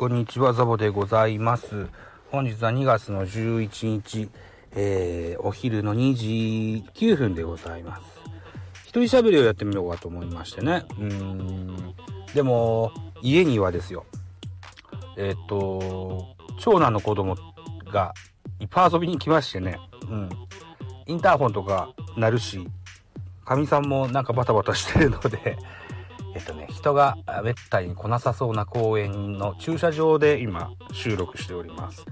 こんにちは、ザボでございます。本日は2月の11日、えー、お昼の2時9分でございます。一人喋りをやってみようかと思いましてね。うん。でも、家にはですよ、えっ、と、長男の子供がいっぱい遊びに来ましてね、うん。インターホンとか鳴るし、かみさんもなんかバタバタしてるので、えっとね、人がめったに来なさそうな公園の駐車場で今収録しております。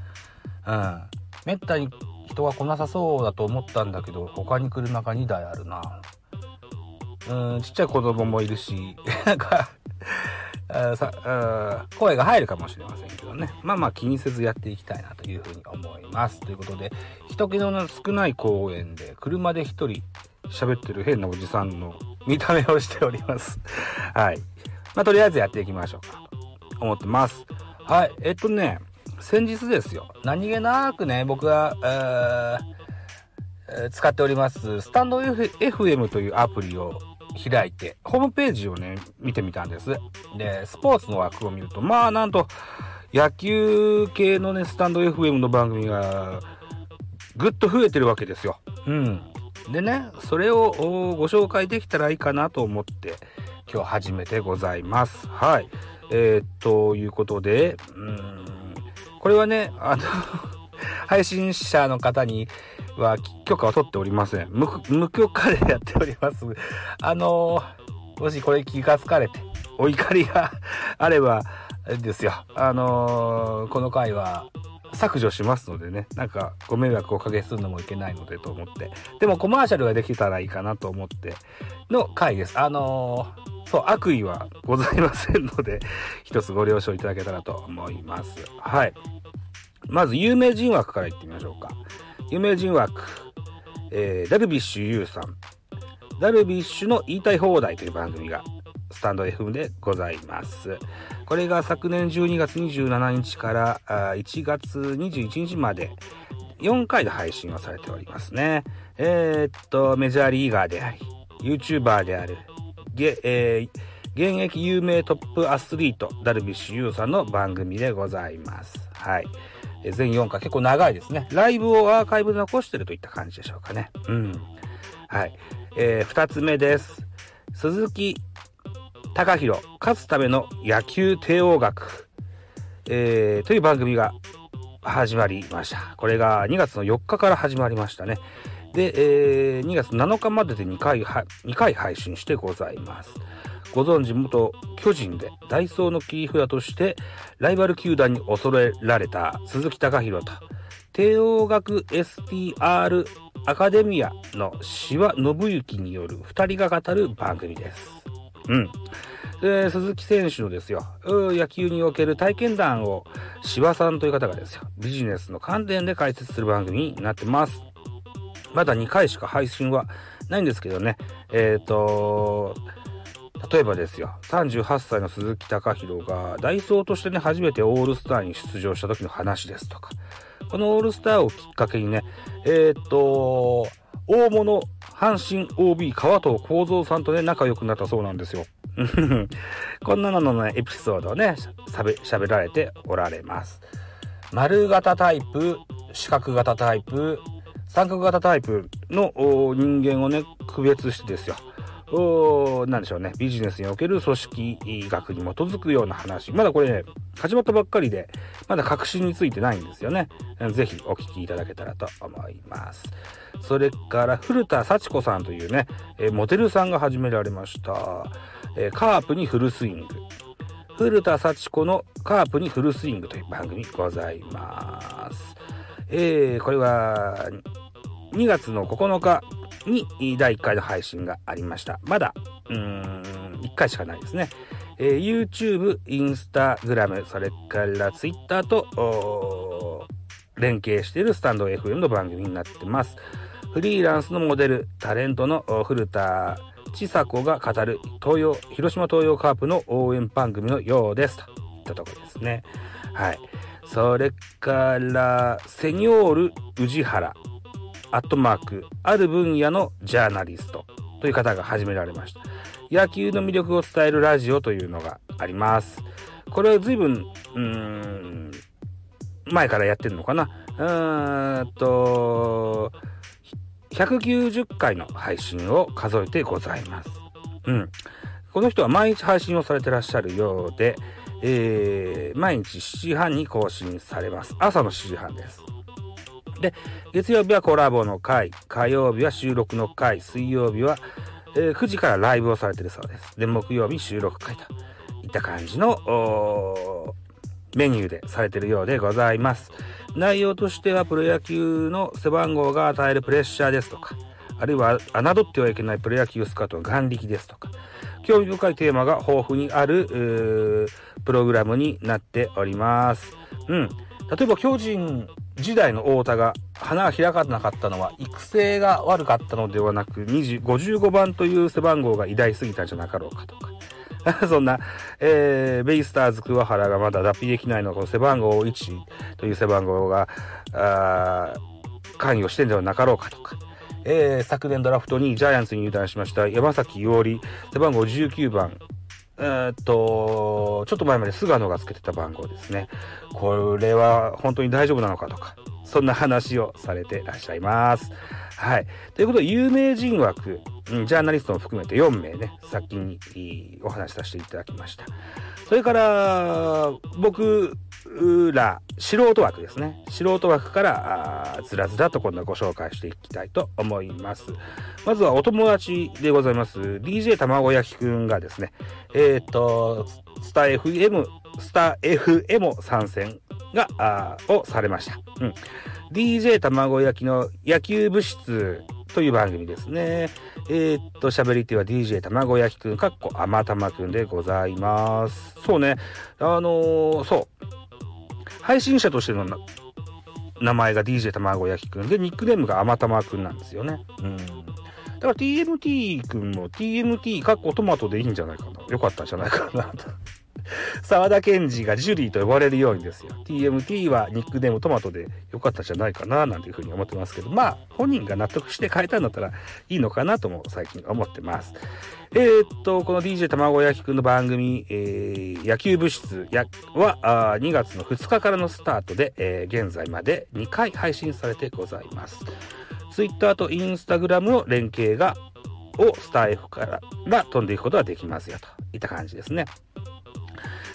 うん。めったに人が来なさそうだと思ったんだけど、他に車が2台あるな。うん、ちっちゃい子供もいるし、なんか、さ声が入るかもしれませんけどね。まあまあ気にせずやっていきたいなというふうに思います。ということで、人気の少ない公園で車で一人喋ってる変なおじさんの見た目をしております。はい。まあ、とりあえずやっていきましょうかと思ってます。はい。えっとね、先日ですよ。何気なくね、僕が、えー使っております、スタンド FM というアプリを開いて、ホームページをね、見てみたんです。で、スポーツの枠を見ると、まあ、なんと、野球系のね、スタンド FM の番組が、ぐっと増えてるわけですよ。うん。でね、それをご紹介できたらいいかなと思って、今日初めてございます。はい。えー、ということで、うん、これはね、あの、配信者の方には許可を取っておりません。無無許可でやっております。あの、もしこれ気がつかれて、お怒りがあれば、ですよ。あのこの回は削除しますのでね、なんかご迷惑をおかけするのもいけないのでと思って。でもコマーシャルができたらいいかなと思っての回です。あのーそう、悪意はございませんので、一つご了承いただけたらと思います。はい。まず、有名人枠からいってみましょうか。有名人枠。えー、ダルビッシュ有さん。ダルビッシュの言いたい放題という番組が、スタンド FM でございます。これが昨年12月27日から1月21日まで4回で配信をされておりますね。えーっと、メジャーリーガーであり、YouTuber である、げえー現役有名トップアスリート、ダルビッシュ有さんの番組でございます。はい。全4回結構長いですね。ライブをアーカイブで残してるといった感じでしょうかね。うん。はい。えー、2つ目です。鈴木高弘、勝つための野球帝王学、えー、という番組が始まりました。これが2月の4日から始まりましたね。で、えー、2月7日までで2回は、2回配信してございます。ご存知元巨人でダイソーの切り札としてライバル球団に恐れられた鈴木貴弘と帝王学 STR アカデミアの志和信之による2人が語る番組です。うん。で鈴木選手のですよ、野球における体験談を、芝さんという方がですよ、ビジネスの観点で解説する番組になってます。まだ2回しか配信はないんですけどね、えっ、と、例えばですよ、38歳の鈴木貴弘が、ダイソーとしてね、初めてオールスターに出場した時の話ですとか、このオールスターをきっかけにね、えっ、と、大物阪神 OB 川藤幸三さんとね、仲良くなったそうなんですよ。こんなののね、エピソードをね、喋られておられます。丸型タイプ、四角型タイプ、三角型タイプの人間をね、区別してですよ。おなんでしょうね。ビジネスにおける組織学に基づくような話。まだこれね、始まったばっかりで、まだ確信についてないんですよね。ぜひお聞きいただけたらと思います。それから、古田幸子さんというね、モデルさんが始められました。カープにフルスイング。古田幸子のカープにフルスイングという番組ございます。えー、これは、2月の9日に第1回の配信がありました。まだ、うーん、1回しかないですね。えー YouTube、Instagram、それから Twitter と、連携しているスタンド FM の番組になってます。フリーランスのモデル、タレントの古田千佐子が語る東洋、広島東洋カープの応援番組のようです。といったところですね。はい。それから、セニョール宇治原、アットマーク、ある分野のジャーナリストという方が始められました。野球の魅力を伝えるラジオというのがあります。これは随分、うーん、前からやってるのかな。うーんと、190回の配信を数えてございます。うん。この人は毎日配信をされてらっしゃるようで、えー、毎日7時半に更新されます。朝の7時半です。で、月曜日はコラボの回、火曜日は収録の回、水曜日は、えー、9時からライブをされてるそうです。で、木曜日収録回といった感じの、メニューでされてるようでございます。内容としてはプロ野球の背番号が与えるプレッシャーですとか、あるいは侮ってはいけないプロ野球スカートの眼力ですとか、興味深いテーマが豊富にある、プログラムになっております。うん。例えば巨人時代の太田が花が開かなかったのは育成が悪かったのではなく55番という背番号が偉大すぎたんじゃなかろうかとか。そんな、えー、ベイスターズ桑原がまだ脱皮できないのこの背番号1という背番号が、あ関与してんではなかろうかとか。えー、昨年ドラフトにジャイアンツに入団しました山崎伊織、背番号19番、えー、っと、ちょっと前まで菅野がつけてた番号ですね。これは本当に大丈夫なのかとか、そんな話をされてらっしゃいます。はい。ということで、有名人枠、ジャーナリストも含めて4名ね、先にお話しさせていただきました。それから、僕ら、素人枠ですね。素人枠から、ずらずらと今度はご紹介していきたいと思います。まずはお友達でございます。DJ 卵焼きくんがですね、えっ、ー、と、スタ FM、スタ FM 参戦が、をされました。うん。DJ 卵焼きの野球部室という番組ですね。えー、っと、喋り手は DJ 卵焼きくん、かっこあまたまくんでございます。そうね。あのー、そう。配信者としての名前が DJ 卵焼きくんで、ニックネームがあまたまくんなんですよね。うん。だから TMT 君も TMT かっこトマトでいいんじゃないかな。よかったんじゃないかなと。沢田賢治がジュリーと呼ばれるようにですよ。TMT はニックネームトマトでよかったんじゃないかな、なんていうふうに思ってますけど、まあ、本人が納得して変えたんだったらいいのかなとも最近思ってます。えー、っと、この DJ 卵焼きくんの番組、えー、野球部室やはあ2月の2日からのスタートで、えー、現在まで2回配信されてございます。Twitter と Instagram の連携が、をスター F からが飛んでいくことができますよといった感じですね。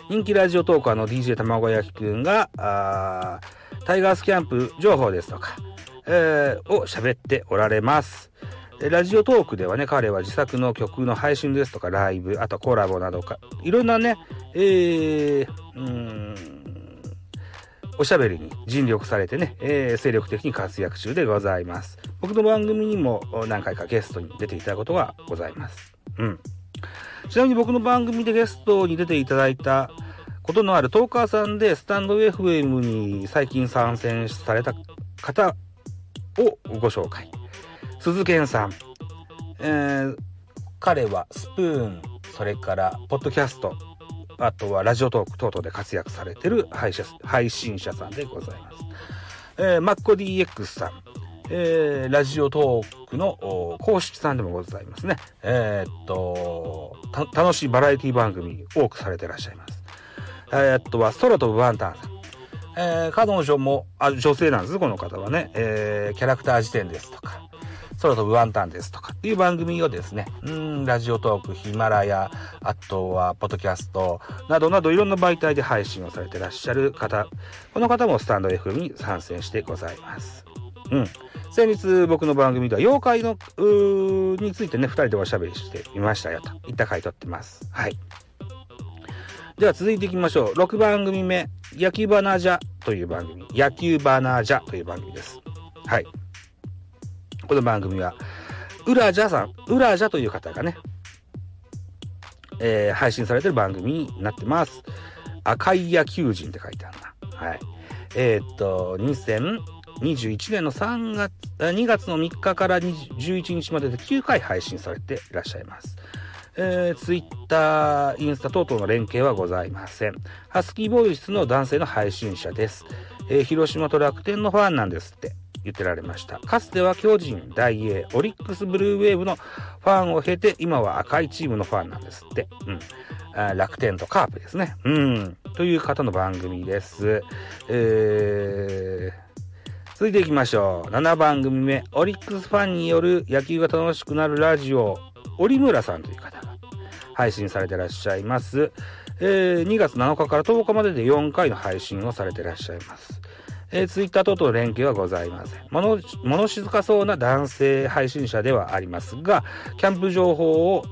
人気ラジオトーカーの DJ 卵焼きくんが、タイガースキャンプ情報ですとか、えー、を喋っておられます。ラジオトークではね、彼は自作の曲の配信ですとか、ライブ、あとコラボなどか、いろんなね、えー、うん、おしゃべりに尽力されてね、えー、精力的に活躍中でございます。僕の番組にも何回かゲストに出ていただくことがございます。うん。ちなみに僕の番組でゲストに出ていただいたことのあるトーカーさんでスタンド FM に最近参戦された方をご紹介。鈴賢さん。えー、彼はスプーン、それからポッドキャスト、あとはラジオトーク等々で活躍されてる配信者さんでございます。えー、マッコ DX さん。えー、ラジオトークの公式さんでもございますね。えー、っと、楽しいバラエティ番組多くされてらっしゃいます。えー、っとは、空飛ぶワンタンさん。えー、彼女も、あ、女性なんです、この方はね。えー、キャラクター辞典ですとか、空飛ぶワンタンですとかっていう番組をですね、うん、ラジオトーク、ヒマラヤ、あとは、ポッドキャスト、などなどいろんな媒体で配信をされてらっしゃる方、この方もスタンド FM に参戦してございます。うん。先日僕の番組では妖怪の、についてね、二人でおしゃべりしてみましたよといった回とってます。はい。では続いていきましょう。6番組目、野球バナージャという番組。野球バナージャという番組です。はい。この番組は、ウラジャさん、ウラジャという方がね、えー、配信されてる番組になってます。赤い野球人って書いてあるな。はい。えー、っと、2000 21年の3月、2月の3日から11日までで9回配信されていらっしゃいます。えー、ツイッター、インスタ等々の連携はございません。ハスキーボイスの男性の配信者です。えー、広島と楽天のファンなんですって言ってられました。かつては巨人、大英、オリックスブルーウェーブのファンを経て、今は赤いチームのファンなんですって。うん。あ楽天とカープですね。うん。という方の番組です。えー、続いていきましょう。7番組目、オリックスファンによる野球が楽しくなるラジオ、折村さんという方が配信されてらっしゃいます。えー、2月7日から10日までで4回の配信をされてらっしゃいます。えー、ツイッター等と連携はございません。物、物静かそうな男性配信者ではありますが、キャンプ情報を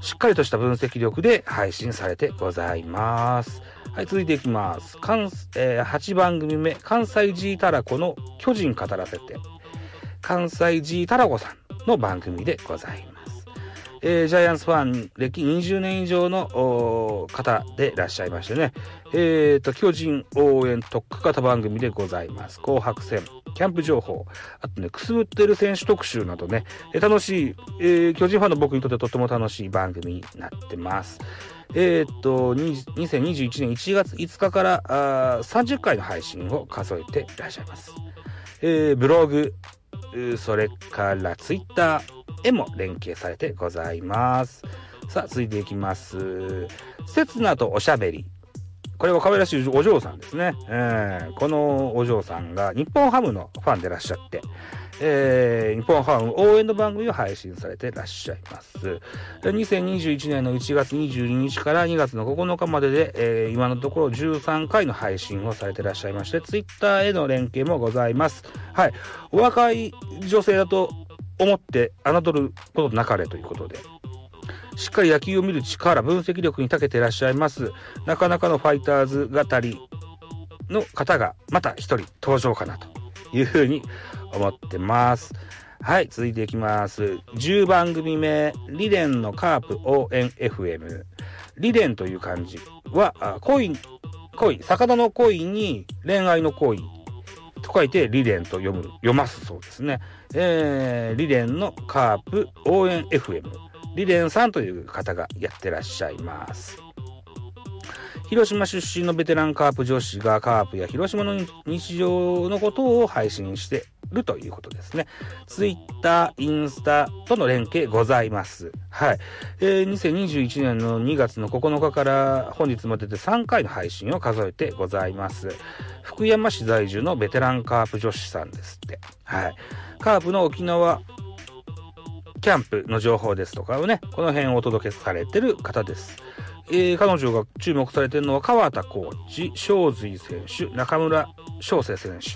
しっかりとした分析力で配信されてございます。はい、続いていきます。関えー、8番組目、関西 G タラコの巨人語らせて、関西 G タラコさんの番組でございます。えー、ジャイアンツファン歴20年以上の方でいらっしゃいましてね、えーと、巨人応援特化型番組でございます。紅白戦、キャンプ情報、あとね、くすぶってる選手特集などね、楽しい、えー、巨人ファンの僕にとってとっても楽しい番組になってます。えー、っと、2021年1月5日からあ30回の配信を数えていらっしゃいます。えー、ブログ、それからツイッターへも連携されてございます。さあ、続いていきます。刹那とおしゃべり。これは可愛らしいお嬢さんですね。えー、このお嬢さんが日本ハムのファンでいらっしゃって、えー、日本ハム応援の番組を配信されていらっしゃいます。2021年の1月22日から2月の9日までで、えー、今のところ13回の配信をされていらっしゃいまして、ツイッターへの連携もございます。はい。お若い女性だと思って侮ることなかれということで、しっかり野球を見る力、分析力に長けていらっしゃいます。なかなかのファイターズ語りの方がまた一人登場かなというふうに思ってます。はい、続いていきます。10番組目、リレンのカープ応援 FM。リレンという漢字は、恋、恋、魚の恋に恋愛の恋と書いてリレンと読む、読ますそうですね。えー、リレンのカープ応援 FM。リレンさんという方がやってらっしゃいます。広島出身のベテランカープ女子がカープや広島の日常のことを配信してるということですね。ツイッター、インスタとの連携ございます。はい。えー、2021年の2月の9日から本日までで3回の配信を数えてございます。福山市在住のベテランカープ女子さんですって。はい。カープの沖縄キャンプの情報ですとかをね、この辺をお届けされてる方です。えー、彼女が注目されてるのは川田コーチ、正髄選手、中村翔成選手。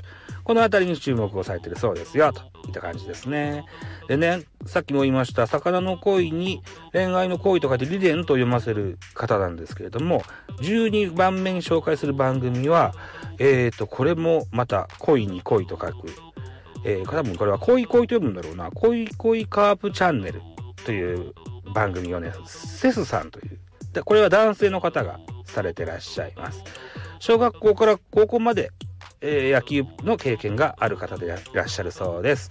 この辺りに注目をされてるそうですよ、といった感じですね。でね、さっきも言いました、魚の恋に恋愛の恋と書いてリレンと読ませる方なんですけれども、12番目に紹介する番組は、えっ、ー、と、これもまた恋に恋と書くえー、多分これは恋恋と読むんだろうな、恋恋カープチャンネルという番組をね、セスさんという、これは男性の方がされてらっしゃいます。小学校から高校まで、えー、野球の経験がある方でいらっしゃるそうです。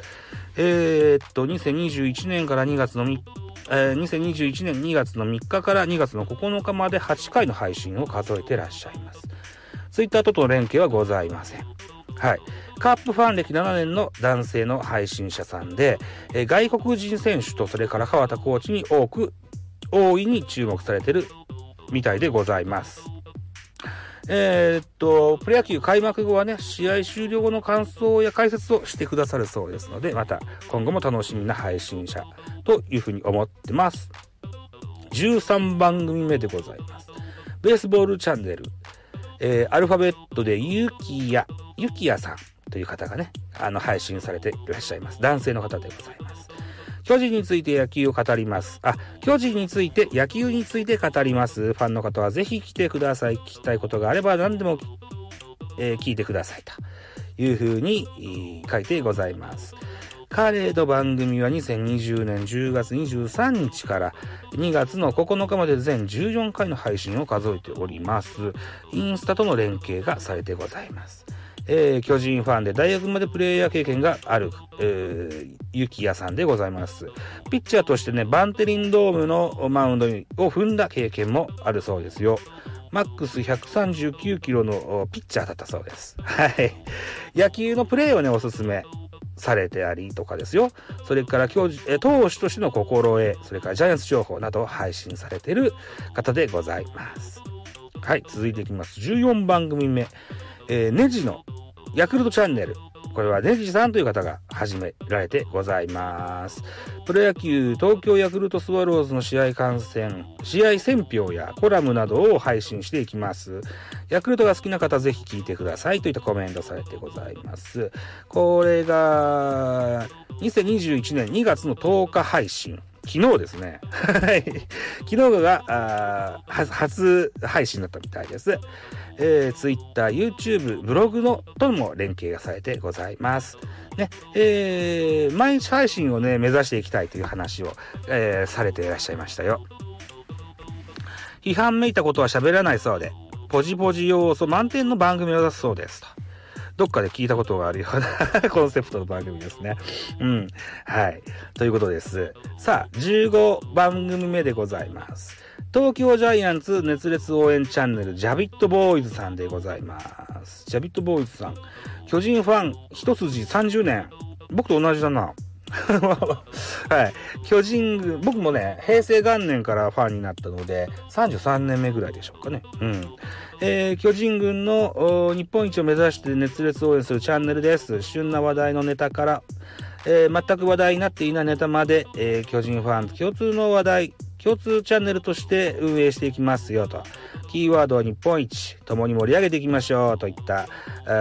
えー、っと、2021年から2月の3えー、2021年2月の3日から2月の9日まで8回の配信を数えてらっしゃいます。ツイッターとの連携はございません。はい。カープファン歴7年の男性の配信者さんで、えー、外国人選手とそれから川田コーチに多く、大いに注目されてるみたいでございます。えー、っと、プロ野球開幕後はね、試合終了後の感想や解説をしてくださるそうですので、また今後も楽しみな配信者というふうに思ってます。13番組目でございます。ベースボールチャンネル、えー、アルファベットでゆきや、ゆきやさんという方がね、あの、配信されていらっしゃいます。男性の方でございます。巨人について野球を語ります。あ、巨人について、野球について語ります。ファンの方はぜひ来てください。聞きたいことがあれば何でも、えー、聞いてください。というふうに、書いてございます。彼の番組は2020年10月23日から2月の9日まで全14回の配信を数えております。インスタとの連携がされてございます。えー、巨人ファンで大学までプレイヤー経験がある、えー、ゆきやさんでございます。ピッチャーとしてね、バンテリンドームのマウンドを踏んだ経験もあるそうですよ。マックス139キロのピッチャーだったそうです。はい。野球のプレーをね、おすすめされてありとかですよ。それから教授、え投手としての心得、それからジャイアンツ情報などを配信されている方でございます。はい、続いていきます。14番組目。えー、ネジのヤクルトチャンネル。これはネジさんという方が始められてございます。プロ野球東京ヤクルトスワローズの試合観戦、試合選評やコラムなどを配信していきます。ヤクルトが好きな方ぜひ聞いてくださいといったコメントされてございます。これが2021年2月の10日配信。昨日ですね。はい。昨日が初配信だったみたいです。えー、Twitter、YouTube、ブログのとも連携がされてございます。ね、えー、毎日配信をね、目指していきたいという話を、えーされていらっしゃいましたよ。批判めいたことは喋らないそうで、ポジポジ要素満点の番組を出すそうですと。どっかで聞いたことがあるような コンセプトの番組ですね。うん。はい。ということです。さあ、15番組目でございます。東京ジャイアンツ熱烈応援チャンネル、ジャビットボーイズさんでございます。ジャビットボーイズさん。巨人ファン一筋30年。僕と同じだな。はい。巨人軍、僕もね、平成元年からファンになったので、33年目ぐらいでしょうかね。うん。えー巨人軍の日本一を目指して熱烈応援するチャンネルです。旬な話題のネタから、えー全く話題になっていないネタまで、えー巨人ファン共通の話題、共通チャンネルとして運営していきますよと。キーワードは日本一、共に盛り上げていきましょうといった、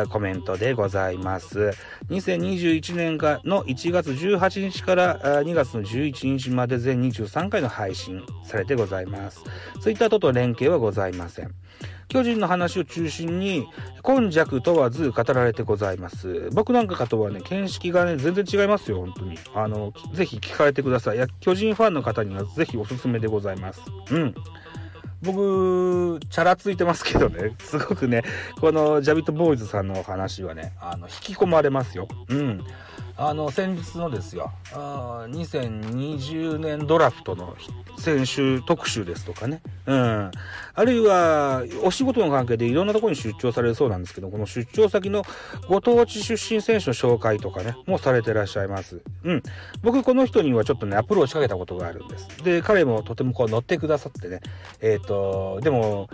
コメントでございます。2021年の1月18日から2月の11日まで全23回の配信されてございます。ツイッターとと連携はございません。巨人の話を中心に、今弱問わず語られてございます。僕なんかとはね、見識がね、全然違いますよ、本当に。あの、ぜひ聞かれてください。いや、巨人ファンの方にはぜひおすすめでございます。うん。僕、チャラついてますけどね、すごくね、このジャビットボーイズさんのお話はね、あの、引き込まれますよ。うん。あの、先日のですよ、あ2020年ドラフトの選手特集ですとかね。うん。あるいは、お仕事の関係でいろんなところに出張されるそうなんですけど、この出張先のご当地出身選手の紹介とかね、もされてらっしゃいます。うん。僕、この人にはちょっとね、アプローチかけたことがあるんです。で、彼もとてもこう乗ってくださってね、えっ、と、でも、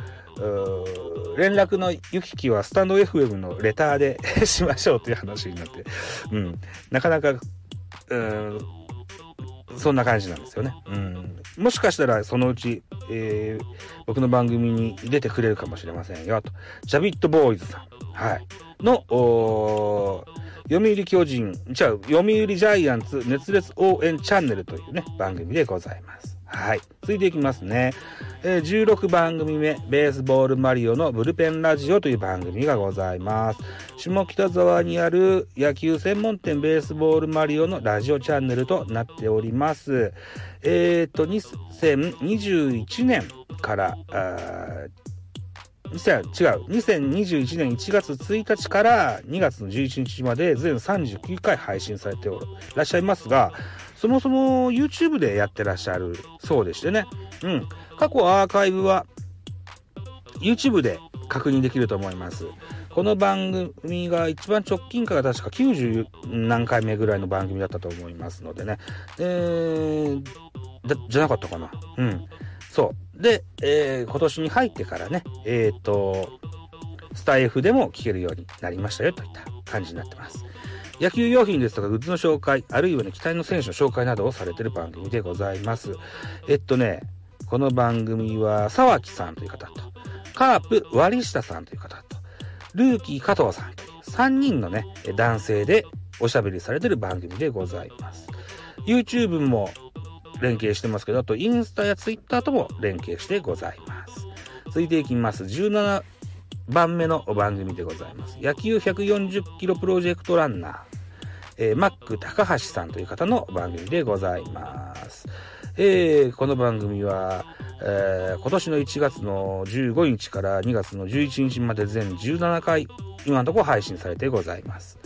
連絡の行き来はスタンド FM のレターで しましょうという話になって、うん、なかなか、そんな感じなんですよね。うん。もしかしたらそのうち、えー僕の番組に出てくれるかもしれませんよ、と。ジャビットボーイズさん。はい。の、読売巨人、じゃあ、読売ジャイアンツ熱烈応援チャンネルというね、番組でございます。はい。続いていきますね。えー16番組目、ベースボールマリオのブルペンラジオという番組がございます。下北沢にある野球専門店ベースボールマリオのラジオチャンネルとなっております。えっ、と、2021年から、あ違う、2021年1月1日から2月の11日まで全39回配信されておらっしゃいますが、そもそも YouTube でやってらっしゃるそうでしてね。うん。過去アーカイブは YouTube で確認できると思います。この番組が一番直近から確か90何回目ぐらいの番組だったと思いますのでね。えー、じゃなかったかな。うん。そう。で、えー今年に入ってからね、えっ、と、スタイフでも聞けるようになりましたよといった感じになってます。野球用品ですとかグッズの紹介、あるいはね、期待の選手の紹介などをされてる番組でございます。えっとね、この番組は沢木さんという方と、カープ割下さんという方と、ルーキー加藤さんという3人のね、男性でおしゃべりされてる番組でございます。YouTube も連携してますけど、あとインスタやツイッターとも連携してございます。続いていきます。17番目の番組でございます。野球140キロプロジェクトランナー、えーマック高橋さんという方の番組でございます。えーこの番組は、えー今年の1月の15日から2月の11日まで全17回、今のところ配信されてございます。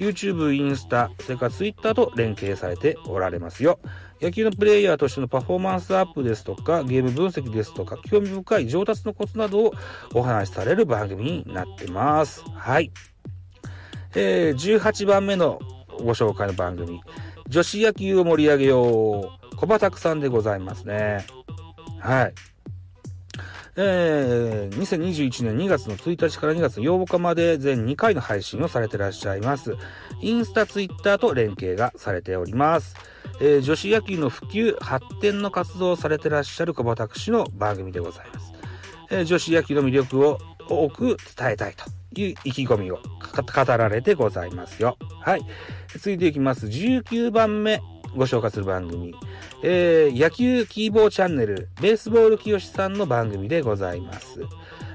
YouTube、インスタ、それから Twitter と連携されておられますよ。野球のプレイヤーとしてのパフォーマンスアップですとか、ゲーム分析ですとか、興味深い上達のコツなどをお話しされる番組になってます。はい。えー18番目のご紹介の番組、女子野球を盛り上げよう、小畑さんでございますね。はい。えー、2021年2月の1日から2月の8日まで全2回の配信をされてらっしゃいます。インスタ、ツイッターと連携がされております。えー、女子野球の普及、発展の活動をされてらっしゃる小私の番組でございます。えー、女子野球の魅力を多く伝えたいという意気込みを語られてございますよ。はい。続いていきます。19番目ご紹介する番組。えー、野球キーボーチャンネル、ベースボール清さんの番組でございます。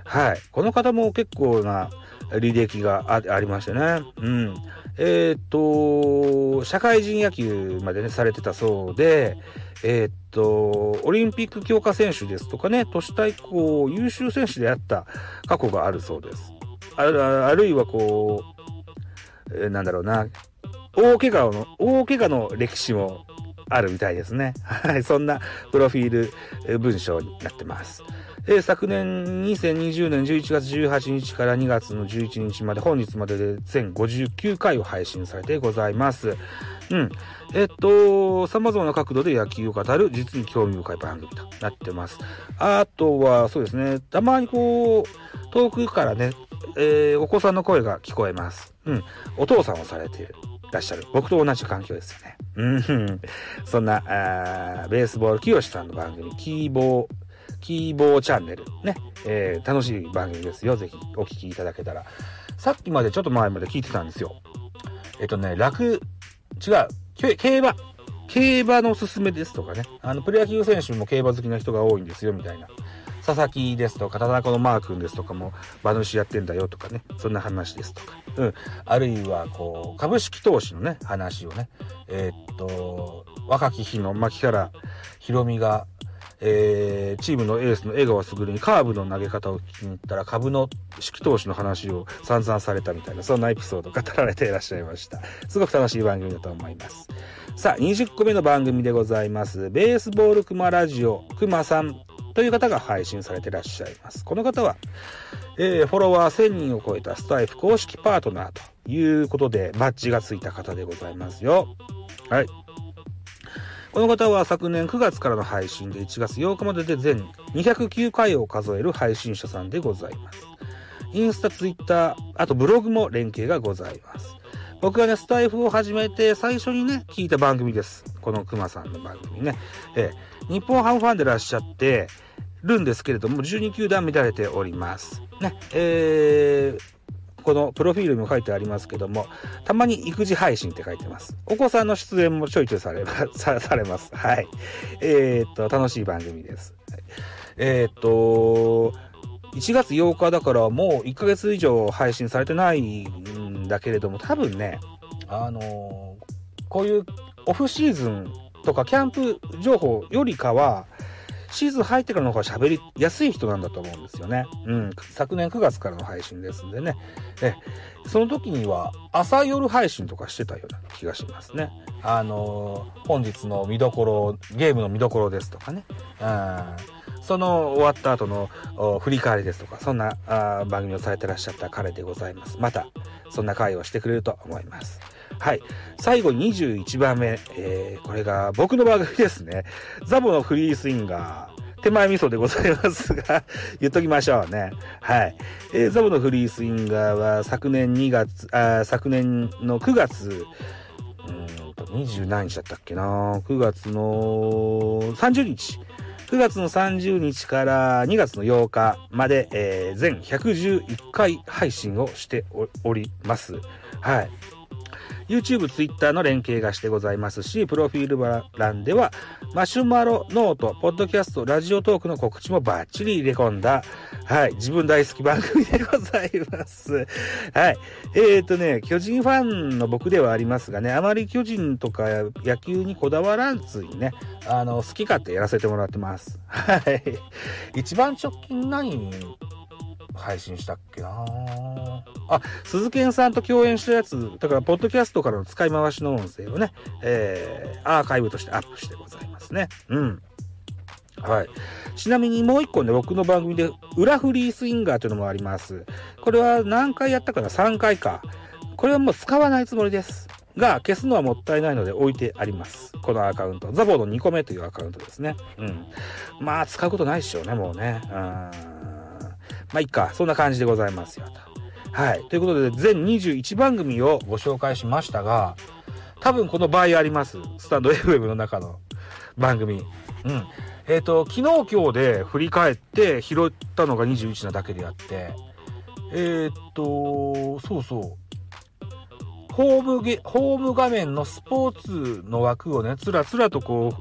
はい。この方も結構な履歴がありましてね。うん。えー、っと、社会人野球までね、されてたそうで、えー、っと、オリンピック強化選手ですとかね、都市対抗優秀選手であった過去があるそうです。ああるいはこう、えー、なんだろうな、大怪我の、大怪我の歴史もあるみたいですね。はい、そんなプロフィール文章になってます。えー、昨年2020年11月18日から2月の11日まで本日までで全59回を配信されてございます。うん。えっと、様々な角度で野球を語る実に興味深い番組となってます。あとは、そうですね、たまにこう、遠くからね、えー、お子さんの声が聞こえます。うん。お父さんをされているらっしゃる。僕と同じ環境ですよね。うん。そんな、あベースボール清さんの番組、キーボー、キーボーチャンネル。ね。えー、楽しい番組ですよ。ぜひお聞きいただけたら。さっきまでちょっと前まで聞いてたんですよ。えっとね、楽、違う。競馬。競馬のおすすめですとかね。あの、プロ野球選手も競馬好きな人が多いんですよ、みたいな。佐々木ですとか、田中のマー君ですとかも、馬主やってんだよとかね、そんな話ですとか。うん。あるいは、こう、株式投資のね、話をね、えー、っと、若き日の牧原ひろみが、えー、チームのエースの江川卓にカーブの投げ方を聞きに行ったら株の指揮投手の話を散々されたみたいな、そんなエピソードを語られていらっしゃいました。すごく楽しい番組だと思います。さあ、20個目の番組でございます。ベースボールクマラジオ、クマさんという方が配信されていらっしゃいます。この方は、えー、フォロワー1000人を超えたスタイフ公式パートナーということで、バッジがついた方でございますよ。はい。この方は昨年9月からの配信で1月8日までで全209回を数える配信者さんでございます。インスタ、ツイッター、あとブログも連携がございます。僕がね、スタイフを始めて最初にね、聞いた番組です。このクマさんの番組ね。えー、日本ハムファンでいらっしゃって、るんですけれども、12球団乱れております。ね、えー、このプロフィールにも書いてありますけども、たまに育児配信って書いてます。お子さんの出演もちょいちょいされ さされます。はい。えー、っと、楽しい番組です。えー、っと、1月8日だからもう1ヶ月以上配信されてないんだけれども、多分ね、あの、こういうオフシーズンとかキャンプ情報よりかは、シーズン入ってからの方が喋りやすい人なんだと思うんですよね。うん。昨年9月からの配信ですんでね。え、その時には朝夜配信とかしてたような気がしますね。あのー、本日の見どころ、ゲームの見どころですとかね。うん。その終わった後の振り返りですとか、そんなあ番組をされてらっしゃった彼でございます。また、そんな会をしてくれると思います。はい。最後21番目。えー、これが僕の番組ですね。ザボのフリースインガー。手前味噌でございますが 言っときましょうね。はい。えー、ザボのフリースインガーは昨年2月、あ昨年の9月、うんと、20何日だったっけな ?9 月の30日。9月の30日から2月の8日まで、えー、全111回配信をしております。はい。YouTube、Twitter の連携がしてございますし、プロフィール欄では、マシュマロ、ノート、ポッドキャスト、ラジオトークの告知もバッチリ入れ込んだ、はい、自分大好き番組でございます。はい。えーとね、巨人ファンの僕ではありますがね、あまり巨人とか野球にこだわらずにね、あの、好き勝手やらせてもらってます。はい。一番直近何配信したっけなあ、鈴賢さんと共演したやつ、だから、ポッドキャストからの使い回しの音声をね、えー、アーカイブとしてアップしてございますね。うん。はい。ちなみにもう一個ね、僕の番組で、裏フリースインガーというのもあります。これは何回やったかな ?3 回か。これはもう使わないつもりです。が消すのはもったいないので置いてあります。このアカウント。ザボの2個目というアカウントですね。うん。まあ、使うことないっしょね、もうね。うん。まあ、いっか。そんな感じでございますよ、はい。ということで、全21番組をご紹介しましたが、多分この場合あります。スタンド FM の中の番組。うん。えっ、ー、と、昨日今日で振り返って拾ったのが21なだけであって、えっ、ー、と、そうそう。ホームゲ、ホーム画面のスポーツの枠をね、つらつらとこ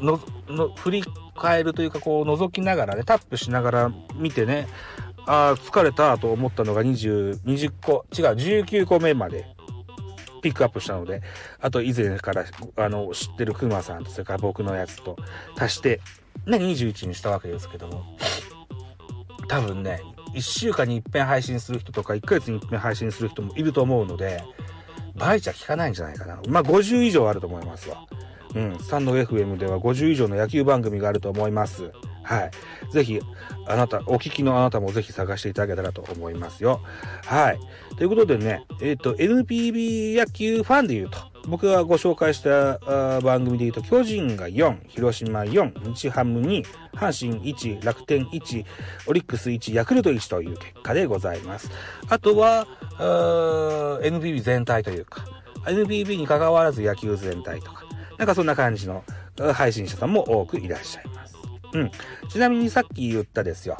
う、の、の、振り返るというか、こう、覗きながらね、タップしながら見てね、ああ、疲れたと思ったのが20、20個、違う、19個目までピックアップしたので、あと以前から、あの、知ってるクマさんと、それから僕のやつと足して、ね、21にしたわけですけども、多分ね、1週間に一遍配信する人とか、1ヶ月に一遍配信する人もいると思うので、倍じゃ聞かないんじゃないかな。まあ、50以上あると思いますわ。うん、スタンド FM では50以上の野球番組があると思います。はい。ぜひ、あなた、お聞きのあなたもぜひ探していただけたらと思いますよ。はい。ということでね、えっ、ー、と、NPB 野球ファンで言うと、僕がご紹介した番組で言うと、巨人が4、広島4、日ハム2、阪神1、楽天1、オリックス1、ヤクルト1という結果でございます。あとは、NPB 全体というか、NPB に関わらず野球全体とか、なんかそんな感じの配信者さんも多くいらっしゃいます。うん。ちなみにさっき言ったですよ。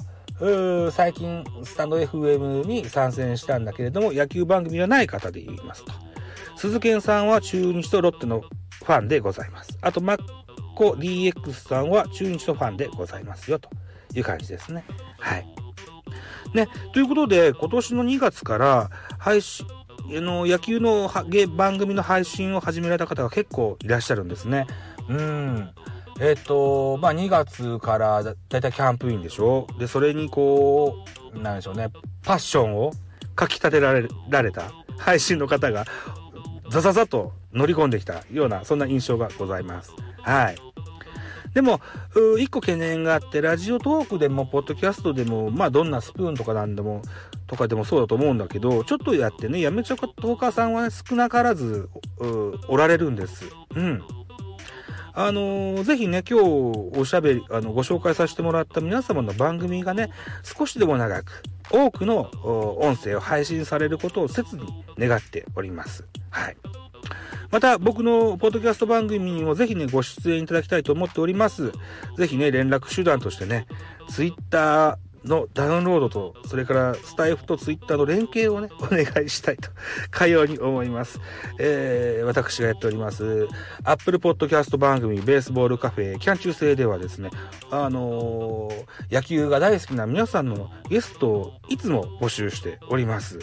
最近、スタンド FM に参戦したんだけれども、野球番組はない方で言いますと。鈴賢さんは中日とロッテのファンでございます。あと、マッコ DX さんは中日のファンでございますよ、という感じですね。はい。ね、ということで、今年の2月から配信、の、野球の番組の配信を始められた方が結構いらっしゃるんですね。うん。えっ、ー、と、まあ、2月からだいたいキャンプインでしょ？で、それにこう、なんでしょうね、パッションをかき立てられられた配信の方が、ザザザと乗り込んできたような、そんな印象がございます。はい。でも、一個懸念があって、ラジオトークでも、ポッドキャストでも、まあ、どんなスプーンとかなんでも、とかでもそうだと思うんだけど、ちょっとやってね、やめちゃかトーカーさんは、少なからず、おられるんです。うん。あのー、ぜひね、今日おしゃべり、あの、ご紹介させてもらった皆様の番組がね、少しでも長く、多くの音声を配信されることを切に願っております。はい。また、僕のポッドキャスト番組にもぜひね、ご出演いただきたいと思っております。ぜひね、連絡手段としてね、ツイッター、のダウンロードと、それからスタイフとツイッターの連携をね、お願いしたいと、かように思います。えー、私がやっております、アップルポッドキャスト番組、ベースボールカフェ、キャン中制ではですね、あのー、野球が大好きな皆さんのゲストをいつも募集しております。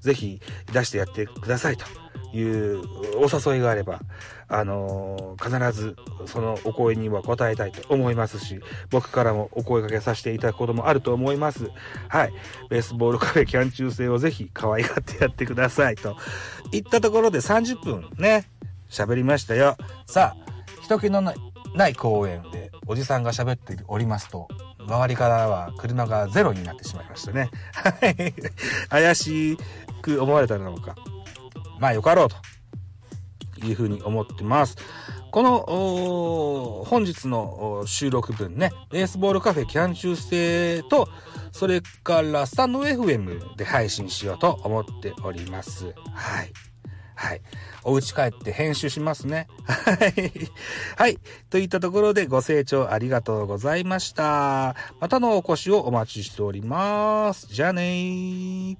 ぜひ出してやってくださいと。いうお誘いがあれば、あのー、必ずそのお声には応えたいと思いますし、僕からもお声掛けさせていただくこともあると思います。はい。ベースボールカフェキャン中制をぜひ可愛がってやってくださいと。いったところで30分ね、喋りましたよ。さあ、人気のない公園でおじさんが喋っておりますと、周りからは車がゼロになってしまいましたね。はい。怪しく思われたのか。まあよかろうというふうに思ってます。この、本日の収録分ね、ベースボールカフェキャン中制と、それからスタンド FM で配信しようと思っております。はい。はい。お家帰って編集しますね。はい。はい。といったところでご清聴ありがとうございました。またのお越しをお待ちしております。じゃあねー。